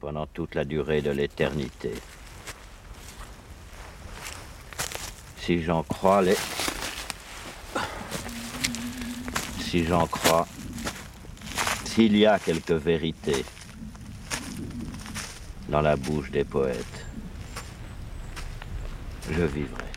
pendant toute la durée de l'éternité. Si j'en crois les... Si j'en crois, s'il y a quelque vérité dans la bouche des poètes, je vivrai.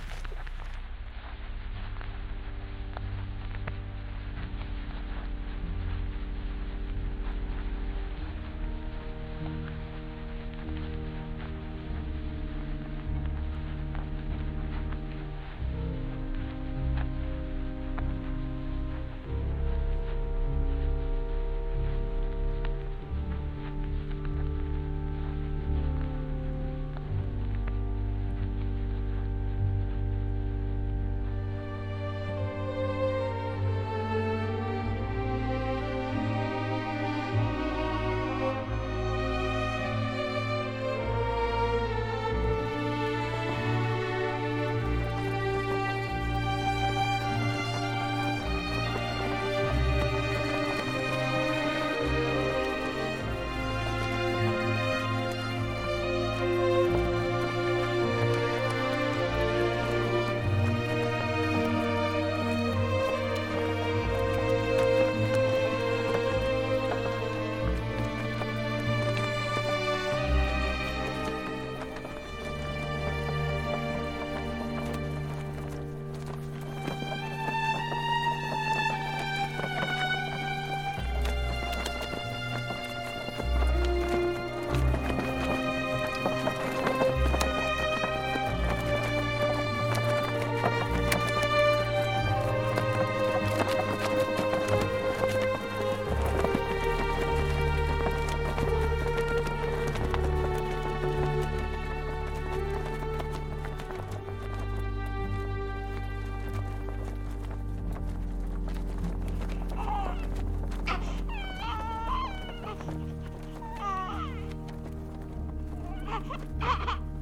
Ha ha ha!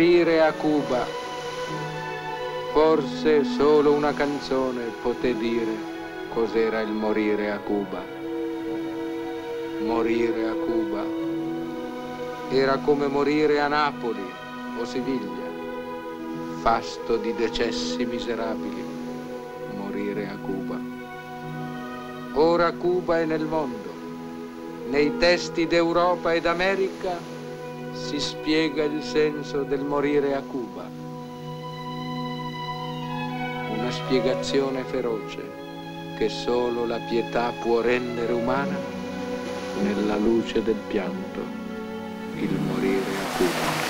Morire a Cuba. Forse solo una canzone poté dire cos'era il morire a Cuba. Morire a Cuba era come morire a Napoli o Siviglia, fasto di decessi miserabili, morire a Cuba. Ora Cuba è nel mondo, nei testi d'Europa ed America si spiega il senso del morire a Cuba. Una spiegazione feroce che solo la pietà può rendere umana nella luce del pianto, il morire a Cuba.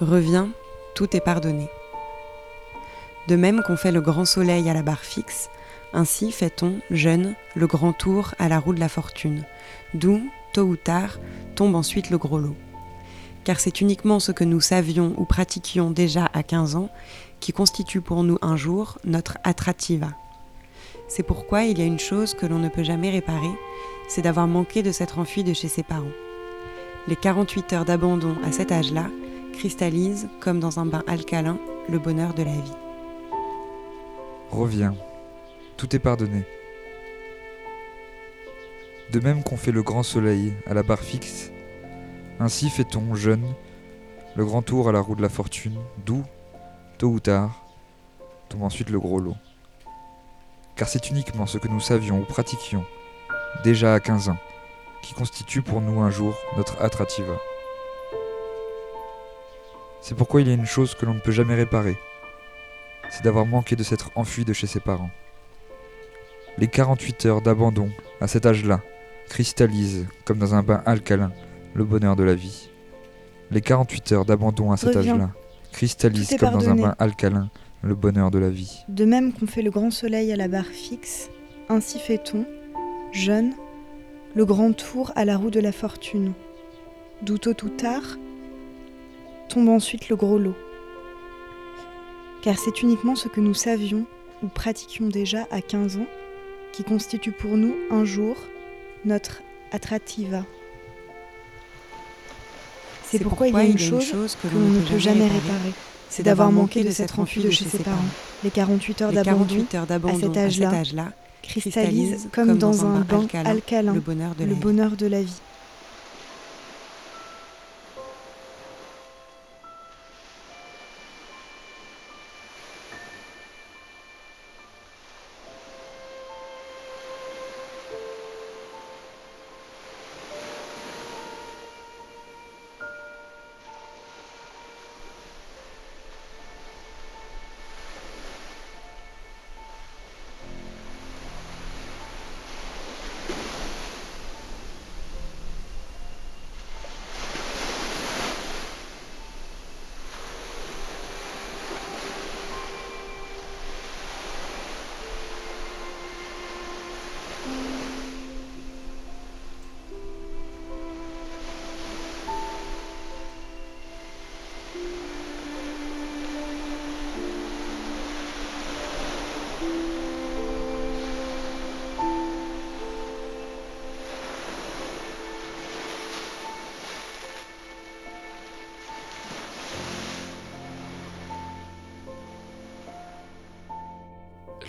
Reviens, tout est pardonné. De même qu'on fait le grand soleil à la barre fixe, ainsi fait-on, jeune, le grand tour à la roue de la fortune, d'où, tôt ou tard, tombe ensuite le gros lot. Car c'est uniquement ce que nous savions ou pratiquions déjà à 15 ans qui constitue pour nous un jour notre attrativa. C'est pourquoi il y a une chose que l'on ne peut jamais réparer, c'est d'avoir manqué de s'être enfui de chez ses parents. Les 48 heures d'abandon à cet âge-là cristallisent, comme dans un bain alcalin, le bonheur de la vie. Reviens, tout est pardonné. De même qu'on fait le grand soleil à la barre fixe, ainsi fait-on, jeune, le grand tour à la roue de la fortune, d'où, tôt ou tard, tombe ensuite le gros lot. Car c'est uniquement ce que nous savions ou pratiquions, déjà à 15 ans, qui constitue pour nous un jour notre attrativa. C'est pourquoi il y a une chose que l'on ne peut jamais réparer, c'est d'avoir manqué de s'être enfui de chez ses parents. Les 48 heures d'abandon à cet âge-là cristallisent, comme dans un bain alcalin, le bonheur de la vie. Les 48 heures d'abandon à cet âge-là cristallisent, comme dans un bain alcalin, le bonheur de la vie. De même qu'on fait le grand soleil à la barre fixe, ainsi fait-on, jeune, le grand tour à la roue de la fortune, d'où tôt ou tard tombe ensuite le gros lot. Car c'est uniquement ce que nous savions ou pratiquions déjà à 15 ans qui constitue pour nous un jour notre attrativa. C'est pourquoi, il y a une, chose, que l'on ne peut jamais réparer. C'est d'avoir manqué de s'être enfui de chez ses parents. Les 48 heures d'abandon à cet âge-là cristallisent comme dans un banc alcalin le bonheur de la vie.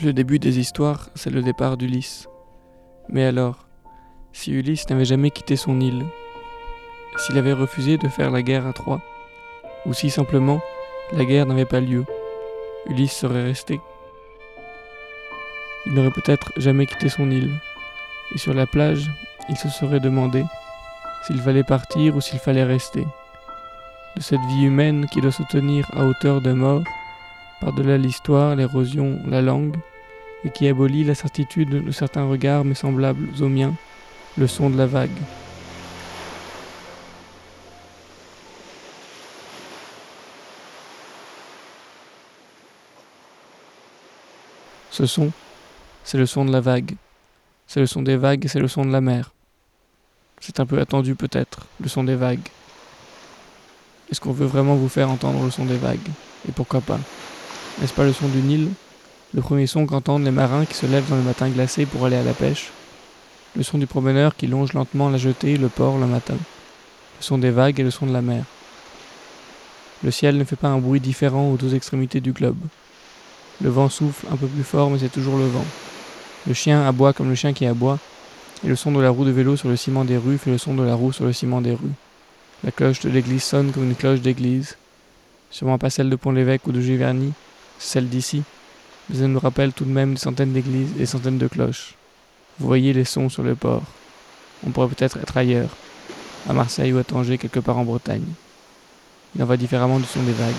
Le début des histoires, c'est le départ d'Ulysse. Mais alors, si Ulysse n'avait jamais quitté son île, s'il avait refusé de faire la guerre à Troie, ou si simplement la guerre n'avait pas lieu, Ulysse serait resté. Il n'aurait peut-être jamais quitté son île, et sur la plage, il se serait demandé s'il fallait partir ou s'il fallait rester. De cette vie humaine qui doit se tenir à hauteur de mort, par-delà l'histoire, l'érosion, la langue, et qui abolit la certitude de certains regards mais semblables aux miens, le son de la vague. Ce son, c'est le son de la vague. C'est le son des vagues c'est le son de la mer. C'est un peu attendu peut-être, le son des vagues. Est-ce qu'on veut vraiment vous faire entendre le son des vagues? Et pourquoi pas? N'est-ce pas le son du Nil? Le premier son qu'entendent les marins qui se lèvent dans le matin glacé pour aller à la pêche Le son du promeneur qui longe lentement la jetée, le port le matin Le son des vagues et le son de la mer Le ciel ne fait pas un bruit différent aux deux extrémités du globe. Le vent souffle un peu plus fort, mais c'est toujours le vent. Le chien aboie comme le chien qui aboie, et le son de la roue de vélo sur le ciment des rues fait le son de la roue sur le ciment des rues. La cloche de l'église sonne comme une cloche d'église, sûrement pas celle de Pont-l'Évêque ou de Giverny, celle d'ici, mais elle nous rappelle tout de même des centaines d'églises et des centaines de cloches. Vous voyez les sons sur le port. On pourrait peut-être être ailleurs, à Marseille ou à Tanger, quelque part en Bretagne. Il en va différemment du son des vagues.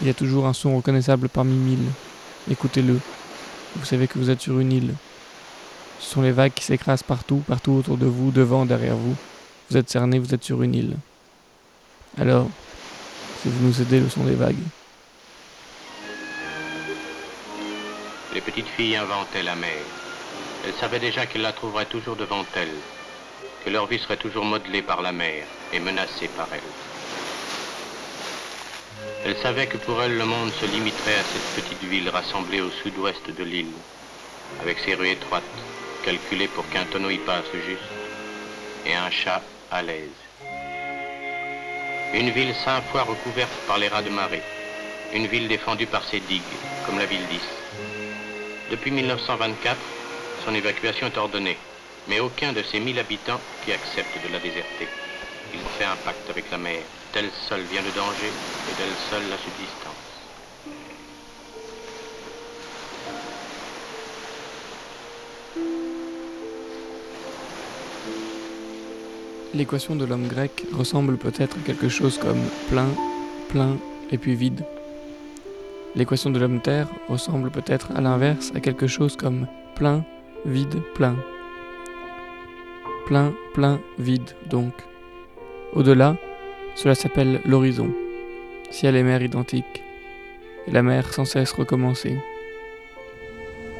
Il y a toujours un son reconnaissable parmi mille. Écoutez-le. Vous savez que vous êtes sur une île. Ce sont les vagues qui s'écrasent partout, partout autour de vous, devant, derrière vous. Vous êtes cerné, vous êtes sur une île. Alors, Si vous nous aidez, le son des vagues. Les petites filles inventaient la mer. Elles savaient déjà qu'elles la trouveraient toujours devant elles, que leur vie serait toujours modelée par la mer et menacée par elle. Elles savaient que pour elles le monde se limiterait à cette petite ville rassemblée au sud-ouest de l'île, avec ses rues étroites, calculées pour qu'un tonneau y passe juste, et un chat à l'aise. Une ville cinq fois recouverte par les rats de marée. Une ville défendue par ses digues, comme la ville d'Is. Depuis 1924, son évacuation est ordonnée, mais aucun de ses 1000 habitants qui accepte de la déserter. Il fait un pacte avec la mer. Tel seul vient le danger et d'elle seule la subsistance. L'équation de l'homme grec ressemble peut-être à quelque chose comme plein, plein et puis vide. L'équation de l'homme terre ressemble peut-être à l'inverse à quelque chose comme plein, vide, plein. Plein, plein, vide donc. Au-delà, cela s'appelle l'horizon, ciel et mer identiques, et la mer sans cesse recommencer.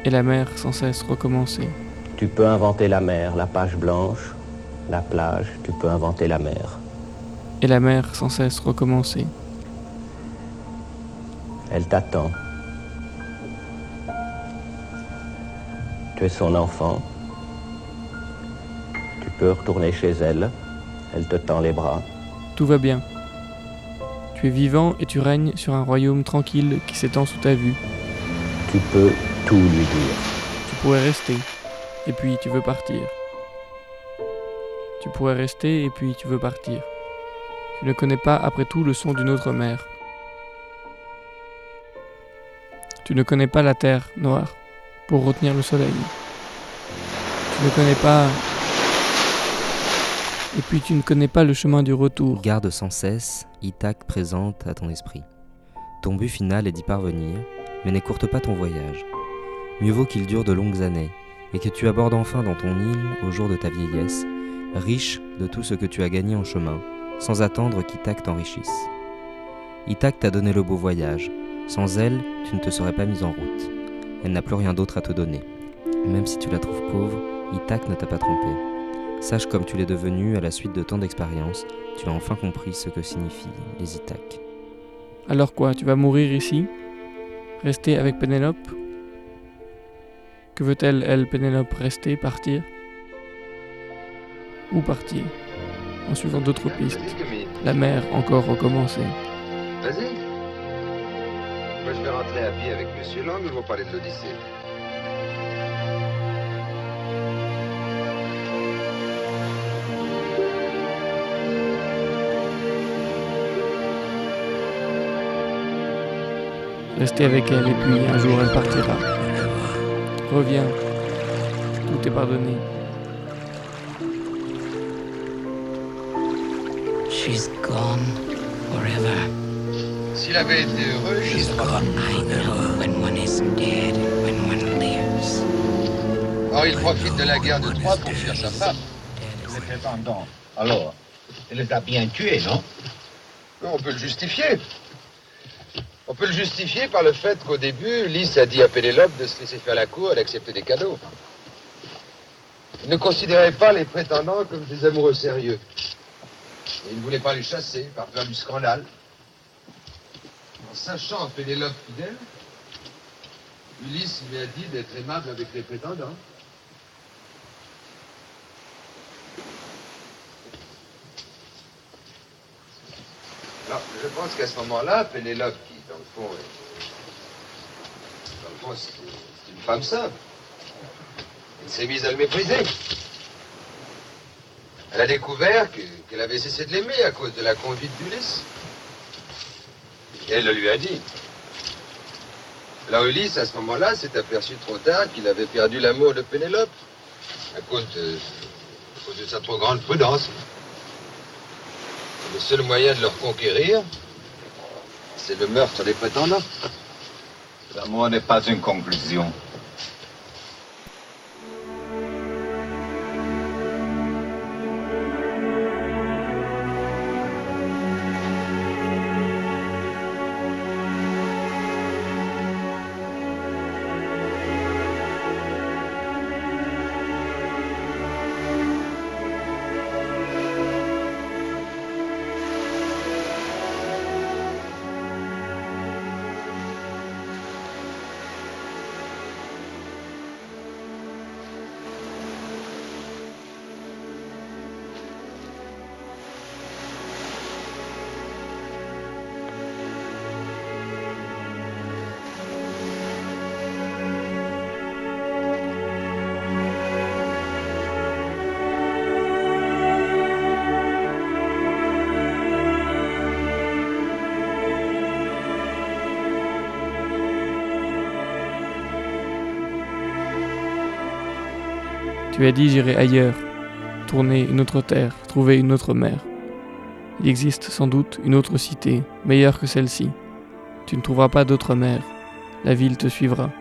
Et la mer sans cesse recommencer. Tu peux inventer la mer, la page blanche, la plage, tu peux inventer la mer. Et la mer sans cesse recommencer. Elle t'attend. Tu es son enfant. Tu peux retourner chez elle. Elle te tend les bras. Tout va bien. Tu es vivant et tu règnes sur un royaume tranquille qui s'étend sous ta vue. Tu peux tout lui dire. Tu pourrais rester, et puis tu veux partir. Tu pourrais rester et puis tu veux partir. Tu ne connais pas après tout le son d'une autre mer. Tu ne connais pas la terre noire pour retenir le soleil. Tu ne connais pas... Et puis tu ne connais pas le chemin du retour. Garde sans cesse Ithac présente à ton esprit. Ton but final est d'y parvenir, mais n'écourte pas ton voyage. Mieux vaut qu'il dure de longues années, et que tu abordes enfin dans ton île, au jour de ta vieillesse, riche de tout ce que tu as gagné en chemin, sans attendre qu'Ithac t'enrichisse. Ithac t'a donné le beau voyage. Sans elle, tu ne te serais pas mise en route. Elle n'a plus rien d'autre à te donner. Même si tu la trouves pauvre, Ithac ne t'a pas trompé. Sache comme tu l'es devenu à la suite de tant d'expériences, tu as enfin compris ce que signifient les Ithac. Alors quoi, tu vas mourir ici? Rester avec Pénélope? Que veut-elle, elle, Pénélope, rester, partir? Ou partir, en suivant d'autres pistes? La mer encore recommencer. Vas-y. Je vais rentrer à pied avec Monsieur Lang, nous allons parler de l'Odyssée. Restez avec elle et puis un jour elle partira. Reviens. Tout est pardonné. She's gone forever. S'il avait été heureux, She's gone. I know when one is dead, when one lives. Or, il profite de la guerre de Troie pour fuir sa femme. Les prétendants. Alors, elle les a bien tués, non? On peut le justifier. On peut le justifier par le fait qu'au début, Lys a dit à Pénélope de se laisser faire la cour et d'accepter des cadeaux. Il ne considérait pas les prétendants comme des amoureux sérieux. Et il ne voulait pas les chasser par peur du scandale. Sachant Pénélope fidèle, Ulysse lui a dit d'être aimable avec les prétendants. Je pense qu'à ce moment-là, Pénélope, qui, dans le fond, est... dans le fond, c'est une femme simple, elle s'est mise à le mépriser. Elle a découvert qu'elle avait cessé de l'aimer à cause de la conduite d'Ulysse. Elle le lui a dit. Alors à ce moment-là, s'est aperçu trop tard qu'il avait perdu l'amour de Pénélope à cause de, à cause de sa trop grande prudence. Le seul moyen de le reconquérir, c'est le meurtre des prétendants. L'amour n'est pas une conclusion. Tu as dit j'irai ailleurs, tourner une autre terre, trouver une autre mer. Il existe sans doute une autre cité, meilleure que celle-ci. Tu ne trouveras pas d'autre mer. La ville te suivra.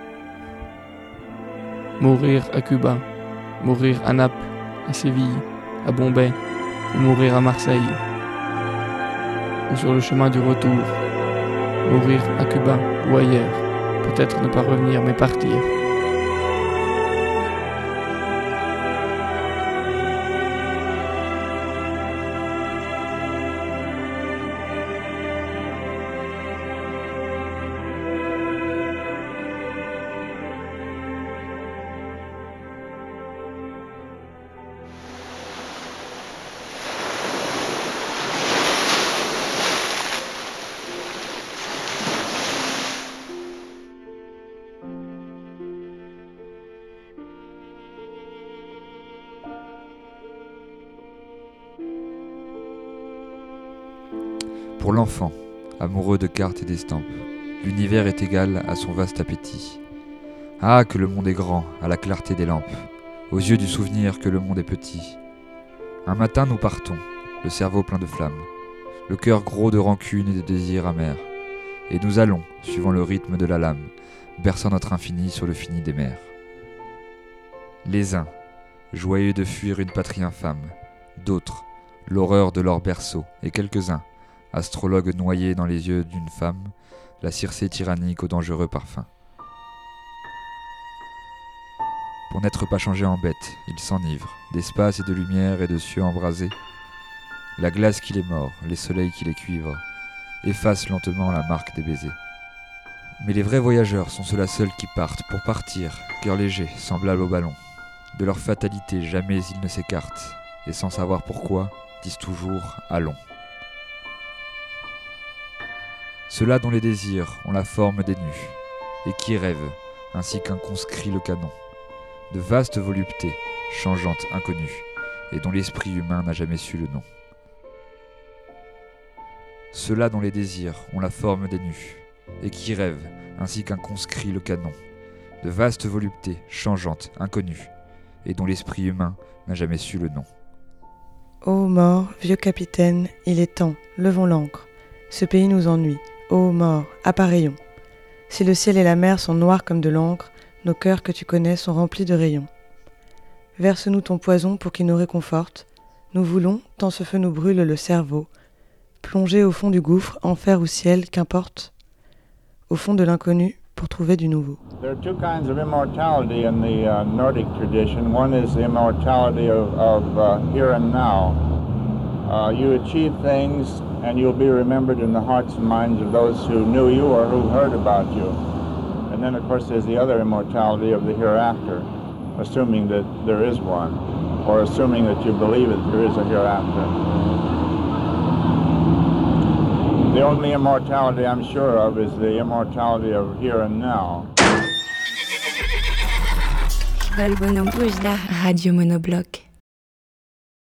Mourir à Cuba, mourir à Naples, à Séville, à Bombay, ou mourir à Marseille, ou sur le chemin du retour, mourir à Cuba ou ailleurs, peut-être ne pas revenir mais partir. Pour l'enfant, amoureux de cartes et d'estampes, l'univers est égal à son vaste appétit. Ah, que le monde est grand, à la clarté des lampes, aux yeux du souvenir que le monde est petit. Un matin nous partons, le cerveau plein de flammes, le cœur gros de rancune et de désirs amers, et nous allons, suivant le rythme de la lame, berçant notre infini sur le fini des mers. Les uns, joyeux de fuir une patrie infâme, d'autres, l'horreur de leur berceau, et quelques-uns, astrologue noyé dans les yeux d'une femme, la circée tyrannique au dangereux parfum. Pour n'être pas changé en bête, il s'enivre, d'espace et de lumière et de cieux embrasés. La glace qui les mord, les soleils qui les cuivrent, effacent lentement la marque des baisers. Mais les vrais voyageurs sont ceux-là seuls qui partent pour partir, cœur léger, semblable au ballon. De leur fatalité, jamais ils ne s'écartent, et sans savoir pourquoi, disent toujours Allons. Ceux-là dont les désirs ont la forme des nus, et qui rêvent, ainsi qu'un conscrit le canon, de vastes voluptés, changeantes, inconnues, et dont l'esprit humain n'a jamais su le nom. Ceux-là dont les désirs ont la forme des nus, et qui rêvent, ainsi qu'un conscrit le canon, de vastes voluptés, changeantes, inconnues, et dont l'esprit humain n'a jamais su le nom. Ô mort, vieux capitaine, il est temps, levons l'ancre. Ce pays nous ennuie. Ô mort, appareillons. Si le ciel et la mer sont noirs comme de l'encre, nos cœurs que tu connais sont remplis de rayons. Verse-nous ton poison pour qu'il nous réconforte. Nous voulons, tant ce feu nous brûle le cerveau, plonger au fond du gouffre, enfer ou ciel, qu'importe, au fond de l'inconnu pour trouver du nouveau. There are two kinds of immortality in the uh, Nordic tradition. One is the immortality of, uh, here and now. Uh, you achieve things and you'll be remembered in the hearts and minds of those who knew you or who heard about you. And then, of course, there's the other immortality of the hereafter, assuming that there is one, or assuming that you believe that there is a hereafter. The only immortality I'm sure of is the immortality of here and now. Radio Monobloc.